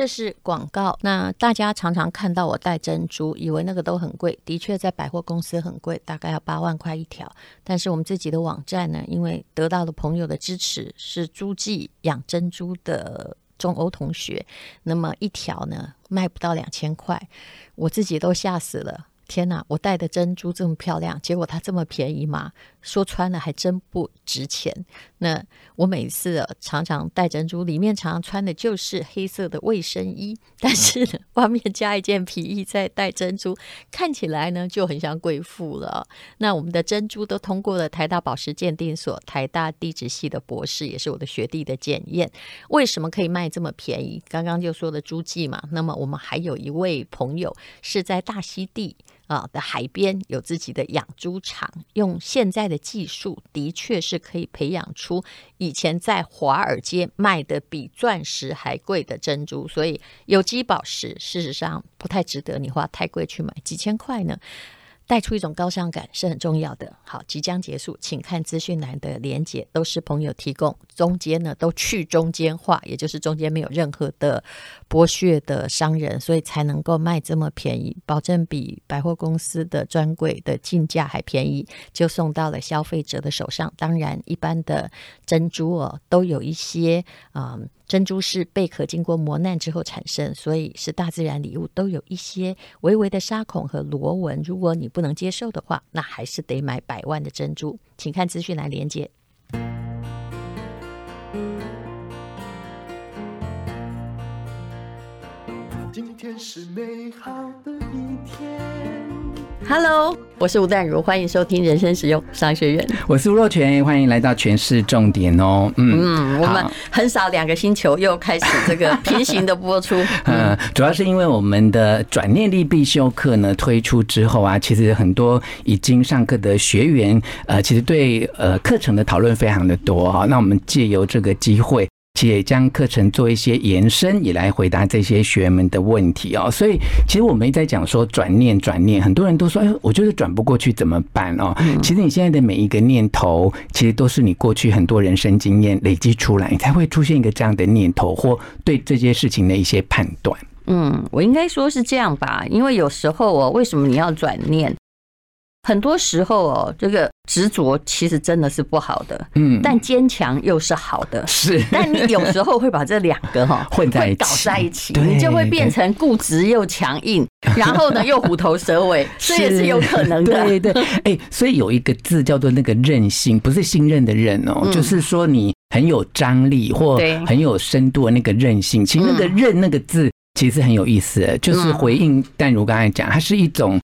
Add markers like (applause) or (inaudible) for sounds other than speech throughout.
这是广告。那大家常常看到我戴珍珠，以为那个都很贵，的确在百货公司很贵，大概要八万块一条。但是我们自己的网站呢，因为得到了朋友的支持，是诸暨养珍珠的中欧同学，那么一条呢卖不到两千块，我自己都吓死了。天哪！我戴的珍珠这么漂亮，结果它这么便宜吗？说穿了还真不值钱。那我每次常常戴珍珠，里面常常穿的就是黑色的卫生衣，(laughs) 但是，外面加一件皮衣再戴珍珠，看起来呢就很像贵妇了。那我们的珍珠都通过了台大宝石鉴定所、台大地质系的博士，也是我的学弟的检验。为什么可以卖这么便宜？刚刚就说了诸暨嘛。那么我们还有一位朋友是在大溪地。啊，的海边有自己的养猪场，用现在的技术，的确是可以培养出以前在华尔街卖的比钻石还贵的珍珠。所以有机宝石事实上不太值得你花太贵去买，几千块呢。带出一种高尚感是很重要的。好，即将结束，请看资讯栏的连结，都是朋友提供，中间呢都去中间化，也就是中间没有任何的剥削的商人，所以才能够卖这么便宜，保证比百货公司的专柜的进价还便宜，就送到了消费者的手上。当然，一般的珍珠哦，都有一些啊。嗯珍珠是贝壳经过磨难之后产生，所以是大自然礼物，都有一些微微的沙孔和螺纹。如果你不能接受的话，那还是得买百万的珍珠。请看资讯来连接。今天是美好的一天。Hello，我是吴淡如，欢迎收听人生实用商学院。我是吴若泉，欢迎来到全市重点哦。嗯，嗯，我们很少两个星球又开始这个平行的播出。嗯，(laughs) 主要是因为我们的转念力必修课呢推出之后啊，其实很多已经上课的学员，呃，其实对呃课程的讨论非常的多哈。那我们借由这个机会。也将课程做一些延伸，也来回答这些学员们的问题哦。所以，其实我们一直在讲说转念，转念，很多人都说：“哎，我就是转不过去，怎么办？”哦，其实你现在的每一个念头，其实都是你过去很多人生经验累积出来，你才会出现一个这样的念头，或对这些事情的一些判断。嗯，我应该说是这样吧，因为有时候哦，为什么你要转念？很多时候哦，这个执着其实真的是不好的，嗯，但坚强又是好的，是。但你有时候会把这两个哈 (laughs) 混在一起，搞在一起，你就会变成固执又强硬，然后呢又虎头蛇尾，(laughs) 这也是有可能的。对对，哎，所以有一个字叫做那个任性，不是信任的任哦，就是说你很有张力或很有深度的那个任性。其实那个任那个字其实很有意思，就是回应淡如刚才讲，它是一种。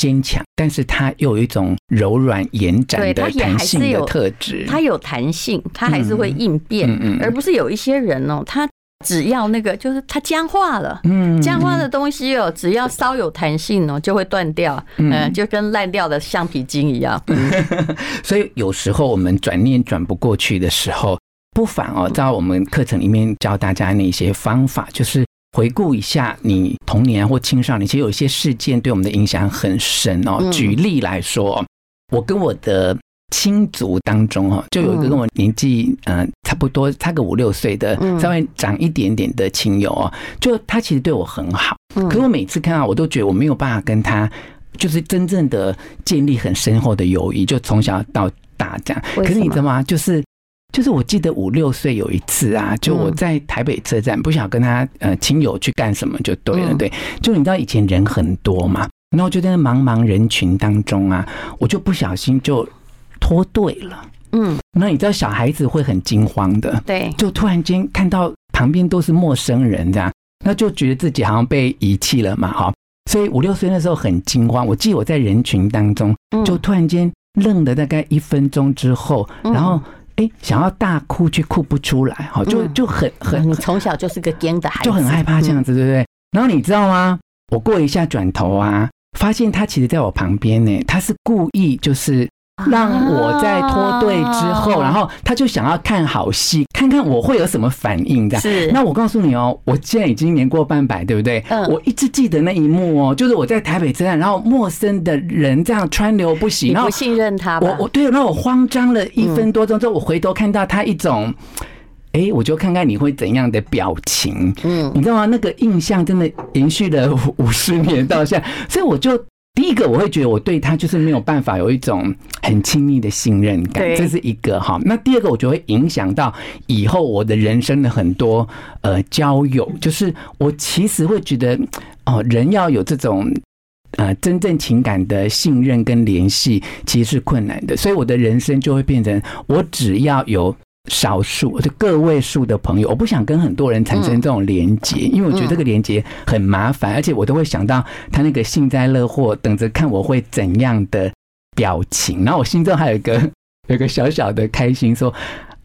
坚强，但是它又有一种柔软延展的弹性的特质。它有弹性，它还是会应变，嗯嗯，而不是有一些人哦，他只要那个就是他僵化了，嗯，僵化的东西哦，只要稍有弹性哦，就会断掉，嗯，就跟烂掉的橡皮筋一样。(laughs) 所以有时候我们转念转不过去的时候，不妨哦，在我们课程里面教大家那些方法，就是。回顾一下你童年或青少年，其实有一些事件对我们的影响很深哦。举例来说，我跟我的亲族当中哦，就有一个跟我年纪嗯差不多差个五六岁的，稍微长一点点的亲友哦，就他其实对我很好，可是我每次看到我都觉得我没有办法跟他就是真正的建立很深厚的友谊，就从小到大这样。可是你知道吗？就是。就是我记得五六岁有一次啊，就我在台北车站，不想跟他呃亲友去干什么就对了，对，就你知道以前人很多嘛，然后就在那茫茫人群当中啊，我就不小心就脱队了，嗯，那你知道小孩子会很惊慌的，对，就突然间看到旁边都是陌生人这样，那就觉得自己好像被遗弃了嘛，哈，所以五六岁那时候很惊慌，我记得我在人群当中就突然间愣了大概一分钟之后，然后。哎，想要大哭却哭不出来，哈，就就很很，你从小就是个癫的孩子，就很害怕这样子，对不对？然后你知道吗？我过一下转头啊，发现他其实在我旁边呢，他是故意就是。让我在脱队之后，然后他就想要看好戏，看看我会有什么反应。这样是。那我告诉你哦，我现在已经年过半百，对不对？嗯。我一直记得那一幕哦，就是我在台北车站，然后陌生的人这样川流不息，然后不信任他。我我对，然后我慌张了一分多钟之后，我回头看到他一种哎、欸，我就看看你会怎样的表情。嗯，你知道吗？那个印象真的延续了五十年到现在，所以我就。第一个，我会觉得我对他就是没有办法有一种很亲密的信任感，这是一个哈。那第二个，我就会影响到以后我的人生的很多呃交友，就是我其实会觉得哦，人要有这种呃真正情感的信任跟联系，其实是困难的。所以我的人生就会变成，我只要有。少数就个位数的朋友，我不想跟很多人产生这种连结，因为我觉得这个连接很麻烦，而且我都会想到他那个幸灾乐祸，等着看我会怎样的表情。然后我心中还有一个 (laughs) 有一个小小的开心，说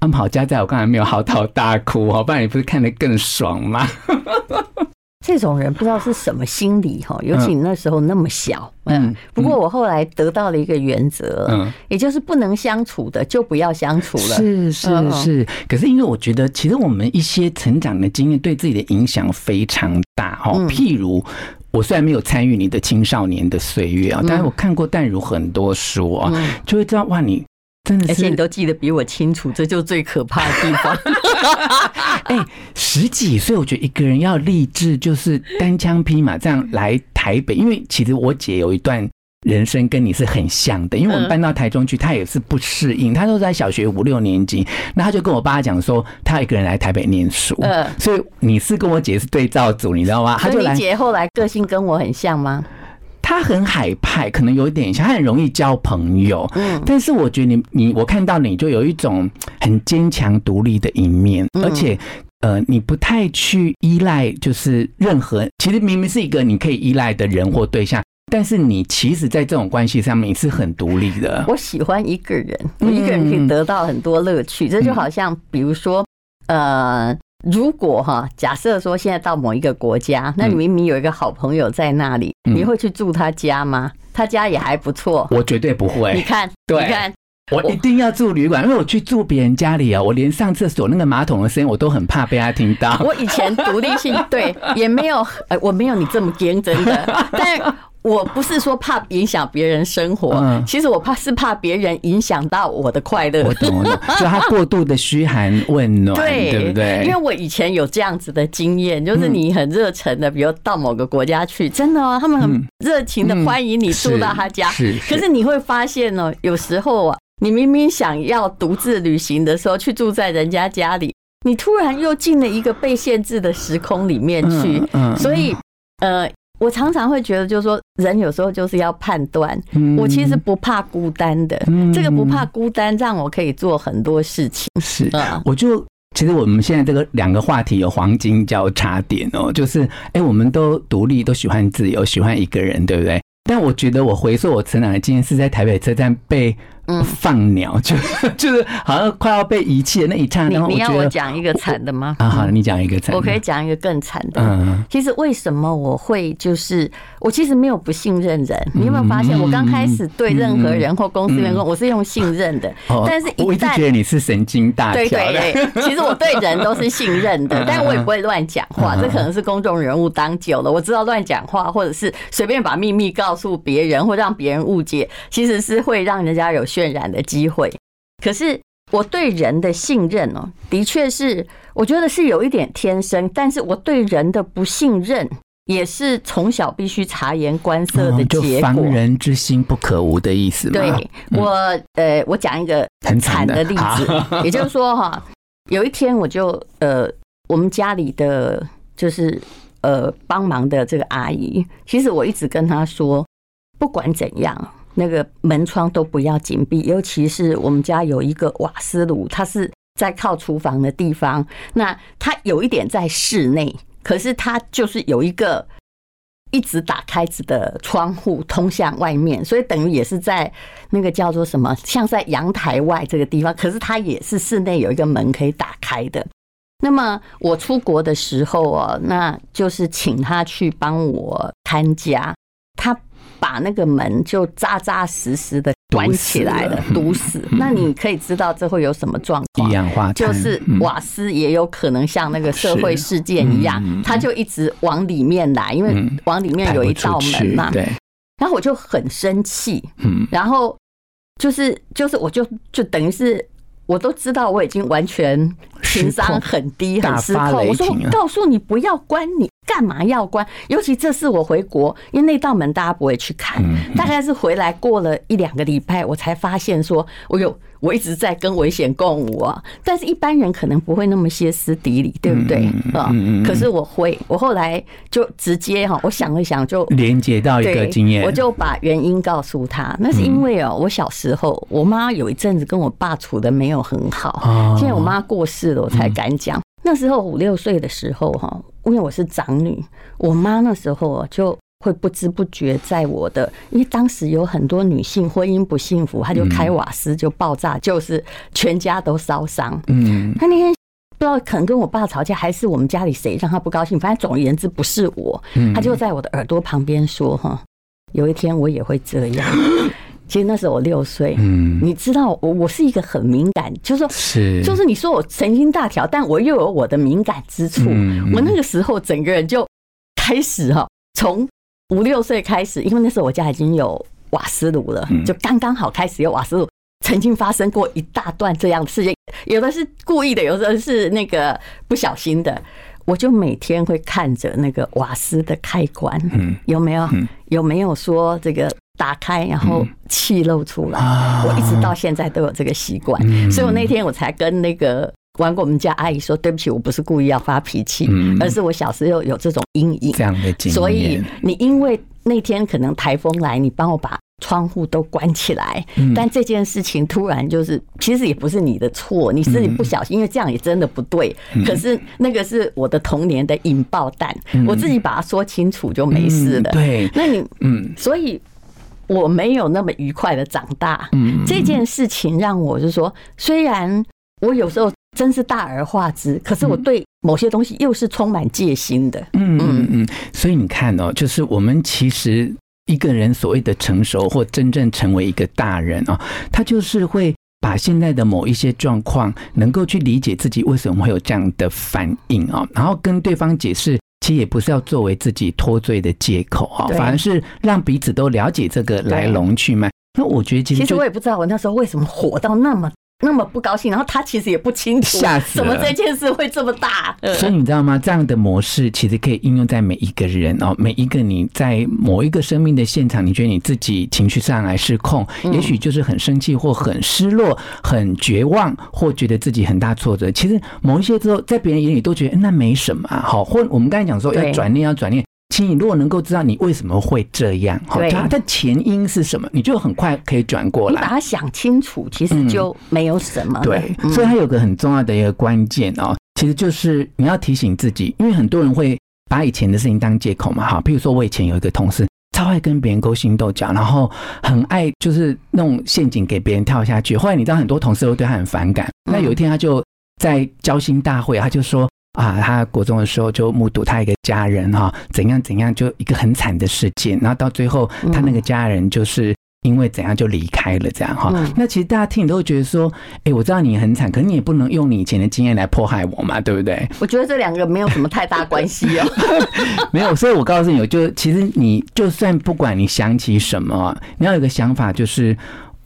安好家在我刚才没有嚎啕大哭，不然你不是看得更爽吗？(laughs) 这种人不知道是什么心理哈，尤其你那时候那么小，嗯。不过我后来得到了一个原则，嗯，也就是不能相处的就不要相处了。是是是。可是因为我觉得，其实我们一些成长的经验对自己的影响非常大哈。譬如，我虽然没有参与你的青少年的岁月啊，但是我看过淡如很多书啊，就会知道哇，你。真的是，而且你都记得比我清楚，这就是最可怕的地方。(laughs) 哎，十几岁，我觉得一个人要立志，就是单枪匹马这样来台北。因为其实我姐有一段人生跟你是很像的，因为我们搬到台中去，她也是不适应，她都在小学五六年级，那她就跟我爸讲说，她一个人来台北念书。嗯，所以你是跟我姐是对照组，你知道吗？她就来。你姐后来个性跟我很像吗？他很海派，可能有一点像，他很容易交朋友。嗯，但是我觉得你你我看到你就有一种很坚强独立的一面，而且呃，你不太去依赖，就是任何其实明明是一个你可以依赖的人或对象，但是你其实在这种关系上面你是很独立的。我喜欢一个人，我一个人可以得到很多乐趣，这就好像比如说呃。如果哈，假设说现在到某一个国家，那你明明有一个好朋友在那里，你会去住他家吗？他家也还不错，我绝对不会。你看，对，你看，我一定要住旅馆，因为我去住别人家里啊，我连上厕所那个马桶的声音我都很怕被他听到。我以前独立性对也没有，呃，我没有你这么坚真的，(laughs) 但。我不是说怕影响别人生活，嗯其实我怕是怕别人影响到我的快乐。我懂，(laughs) 就他过度的嘘寒问暖，对，对不对？因为我以前有这样子的经验，就是你很热忱的，比如到某个国家去，真的哦，他们很热情的欢迎你住到他家。是，可是你会发现呢，有时候啊，你明明想要独自旅行的时候，去住在人家家里，你突然又进了一个被限制的时空里面去。嗯，所以呃。我常常会觉得，就是说，人有时候就是要判断。我其实不怕孤单的，这个不怕孤单，让我可以做很多事情。是，我就其实我们现在这个两个话题有黄金交叉点哦，就是哎，我们都独立，都喜欢自由，喜欢一个人，对不对？但我觉得我回溯我成长的经验是在台北车站被。嗯，放鸟就 (laughs) 就是好像快要被遗弃的那一刹那。你你要我讲一个惨的吗？啊，好，你讲一个惨。我可以讲一个更惨的。嗯，其实为什么我会就是我其实没有不信任人。你有没有发现，我刚开始对任何人或公司员工，我是用信任的。但是，一旦觉得你是神经大条。对对对，(laughs) 其实我对人都是信任的，(laughs) 但我也不会乱讲话。这可能是公众人物当久了，我知道乱讲话或者是随便把秘密告诉别人，或让别人误解，其实是会让人家有。渲染的机会，可是我对人的信任哦，的确是我觉得是有一点天生，但是我对人的不信任也是从小必须察言观色的结果。就防人之心不可无的意思吗？对，我呃，我讲一个很惨的例子，也就是说哈，有一天我就呃，我们家里的就是呃帮忙的这个阿姨，其实我一直跟她说，不管怎样。那个门窗都不要紧闭，尤其是我们家有一个瓦斯炉，它是在靠厨房的地方。那它有一点在室内，可是它就是有一个一直打开着的窗户通向外面，所以等于也是在那个叫做什么，像在阳台外这个地方。可是它也是室内有一个门可以打开的。那么我出国的时候啊，那就是请他去帮我看家，他。把那个门就扎扎实实的关起来了，堵死。那你可以知道这会有什么状况？一氧化碳，就是瓦斯也有可能像那个社会事件一样，它就一直往里面来，因为往里面有一道门嘛。对。然后我就很生气，嗯，然后就是就是我就就等于是我都知道我已经完全情商很低，很失控。我说，我告诉你不要关，你干嘛要关？尤其这次我回国，因为那道门大家不会去看，大概是回来过了一两个礼拜，我才发现说，我有。我一直在跟危险共舞啊，但是一般人可能不会那么歇斯底里，对不对啊？可是我会，我后来就直接哈，我想了想，就连接到一个经验，我就把原因告诉他。那是因为哦，我小时候我妈有一阵子跟我爸处的没有很好，现在我妈过世了，我才敢讲。那时候五六岁的时候哈，因为我是长女，我妈那时候就。会不知不觉在我的，因为当时有很多女性婚姻不幸福，她就开瓦斯就爆炸，就是全家都烧伤。嗯，她那天不知道可能跟我爸吵架，还是我们家里谁让她不高兴，反正总而言之不是我。她就在我的耳朵旁边说：“哈，有一天我也会这样。”其实那时候我六岁，嗯，你知道我我是一个很敏感，就是说，是就是你说我神经大条，但我又有我的敏感之处。我那个时候整个人就开始哈从。五六岁开始，因为那时候我家已经有瓦斯炉了，就刚刚好开始有瓦斯炉。曾经发生过一大段这样的事情，有的是故意的，有的是那个不小心的。我就每天会看着那个瓦斯的开关，嗯有没有有没有说这个打开然后气漏出来？我一直到现在都有这个习惯，所以我那天我才跟那个。玩过我们家阿姨说：“对不起，我不是故意要发脾气，而是我小时候有这种阴影。这样的经验，所以你因为那天可能台风来，你帮我把窗户都关起来。但这件事情突然就是，其实也不是你的错，你是你不小心，因为这样也真的不对。可是那个是我的童年的引爆弹，我自己把它说清楚就没事了。对，那你嗯，所以我没有那么愉快的长大。嗯，这件事情让我就说，虽然我有时候。真是大而化之，可是我对某些东西又是充满戒心的。嗯嗯嗯，所以你看哦，就是我们其实一个人所谓的成熟或真正成为一个大人哦，他就是会把现在的某一些状况，能够去理解自己为什么会有这样的反应啊，然后跟对方解释，其实也不是要作为自己脱罪的借口啊，反而是让彼此都了解这个来龙去脉。那我觉得其实，其实我也不知道我那时候为什么火到那么。那么不高兴，然后他其实也不清楚，怎么这件事会这么大。所以你知道吗？这样的模式其实可以应用在每一个人哦，每一个你在某一个生命的现场，你觉得你自己情绪上来失控，也许就是很生气或很失落、很绝望，或觉得自己很大挫折。其实某一些之后，在别人眼里都觉得那没什么。好，或我们刚才讲说要转念，要转念。请你如果能够知道你为什么会这样，对，它的前因是什么，你就很快可以转过来。你把它想清楚，其实就没有什么。对，所以它有个很重要的一个关键哦，其实就是你要提醒自己，因为很多人会把以前的事情当借口嘛，哈。譬如说我以前有一个同事，超爱跟别人勾心斗角，然后很爱就是弄陷阱给别人跳下去。后来你知道很多同事都对他很反感，那有一天他就在交心大会，他就说。啊，他国中的时候就目睹他一个家人哈，怎样怎样，就一个很惨的事件，然后到最后他那个家人就是因为怎样就离开了这样哈。那其实大家听你都会觉得说，哎，我知道你很惨，可是你也不能用你以前的经验来迫害我嘛，对不对？我觉得这两个没有什么太大关系哦。(laughs) 没有，所以我告诉你，就其实你就算不管你想起什么，你要有个想法，就是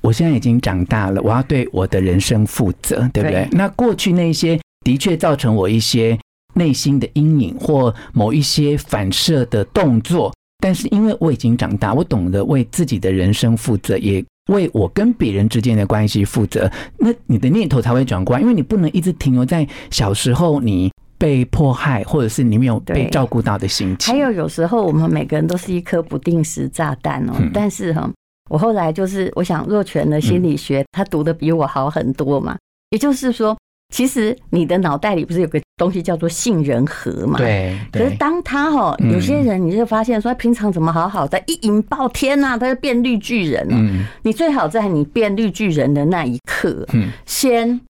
我现在已经长大了，我要对我的人生负责，对不对？那过去那些。的确造成我一些内心的阴影或某一些反射的动作，但是因为我已经长大，我懂得为自己的人生负责，也为我跟别人之间的关系负责。那你的念头才会转过来，因为你不能一直停留在小时候你被迫害，或者是你没有被照顾到的心情。还有有时候我们每个人都是一颗不定时炸弹哦。但是哈，我后来就是我想若权的心理学，他读的比我好很多嘛，也就是说。其实你的脑袋里不是有个东西叫做杏仁核嘛？对。可是当他哈，有些人你就发现说，他平常怎么好好的，一引爆天呐，他就变绿巨人了。嗯。你最好在你变绿巨人的那一刻，嗯，先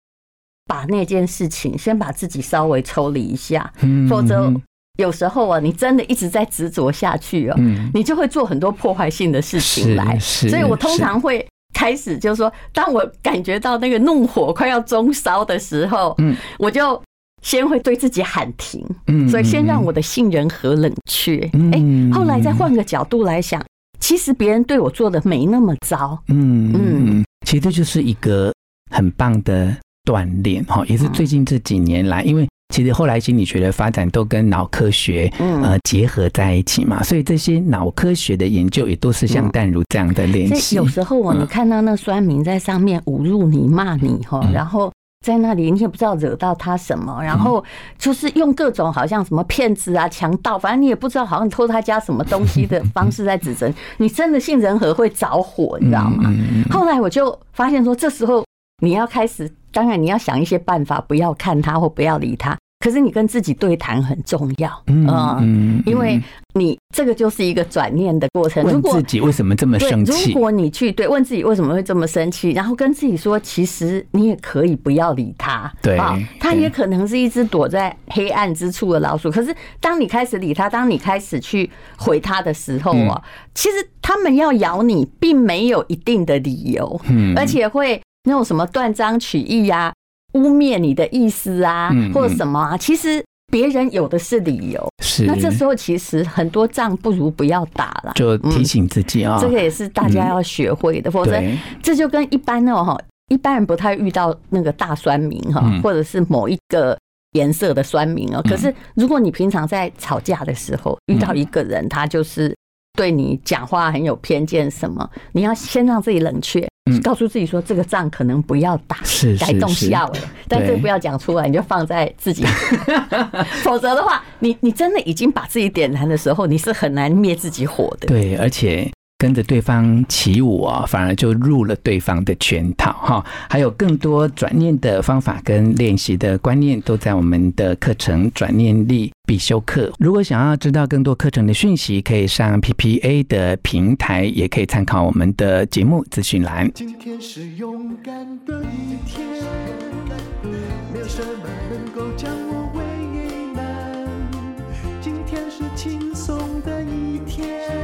把那件事情，先把自己稍微抽离一下。嗯。否则有时候啊，你真的一直在执着下去哦，嗯，你就会做很多破坏性的事情来。是。所以我通常会。开始就是说，当我感觉到那个怒火快要中烧的时候，嗯，我就先会对自己喊停，嗯，所以先让我的杏仁核冷却，哎，后来再换个角度来想，其实别人对我做的没那么糟，嗯嗯，其实这就是一个很棒的锻炼哈，也是最近这几年来，因为其实后来心理学的发展都跟脑科学呃结合在一起嘛，所以这些脑科学的研究也都是像淡如这样的练习。有时候我你看到那酸民在上面侮辱你、骂你哈，然后。在那里，你也不知道惹到他什么，然后就是用各种好像什么骗子啊、强盗，反正你也不知道，好像偷他家什么东西的方式在指责你，真的杏仁和会着火，你知道吗？后来我就发现说，这时候你要开始，当然你要想一些办法，不要看他或不要理他。可是你跟自己对谈很重要，嗯，因为你这个就是一个转念的过程。问自己为什么这么生气？如果你去对问自己为什么会这么生气，然后跟自己说，其实你也可以不要理他，对，他也可能是一只躲在黑暗之处的老鼠。可是当你开始理他，当你开始去回他的时候啊，其实他们要咬你，并没有一定的理由，而且会那种什么断章取义呀。污蔑你的意思啊，或者什么啊？其实别人有的是理由。是。那这时候其实很多仗不如不要打了。就提醒自己啊，这个也是大家要学会的。否则，这就跟一般那种哈，一般人不太遇到那个大酸民哈，或者是某一个颜色的酸民哦。可是如果你平常在吵架的时候遇到一个人，他就是对你讲话很有偏见，什么，你要先让自己冷却。告诉自己说，这个仗可能不要打，是改动笑了，但这不要讲出来，你就放在自己，(laughs) 否则的话，你你真的已经把自己点燃的时候，你是很难灭自己火的。对，而且。跟着对方起舞啊，反而就入了对方的圈套哈。还有更多转念的方法跟练习的观念，都在我们的课程《转念力必修课》。如果想要知道更多课程的讯息，可以上 PPA 的平台，也可以参考我们的节目资讯栏。今天是勇敢的一天，没有什么能够将我为难。今天是轻松的一天。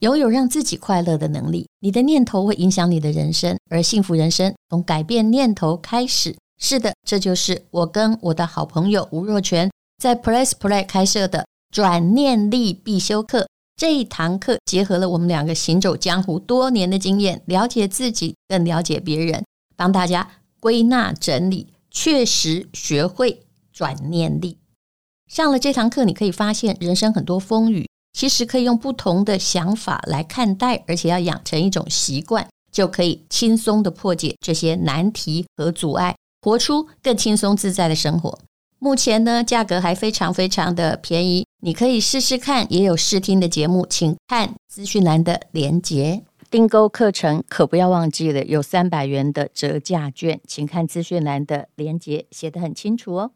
拥有让自己快乐的能力，你的念头会影响你的人生，而幸福人生从改变念头开始。是的，这就是我跟我的好朋友吴若权在 Press Play 开设的转念力必修课。这一堂课结合了我们两个行走江湖多年的经验，了解自己，更了解别人，帮大家归纳整理，确实学会转念力。上了这堂课，你可以发现人生很多风雨。其实可以用不同的想法来看待，而且要养成一种习惯，就可以轻松地破解这些难题和阻碍，活出更轻松自在的生活。目前呢，价格还非常非常的便宜，你可以试试看。也有试听的节目，请看资讯栏的连结。订购课程可不要忘记了，有三百元的折价券，请看资讯栏的连结，写得很清楚哦。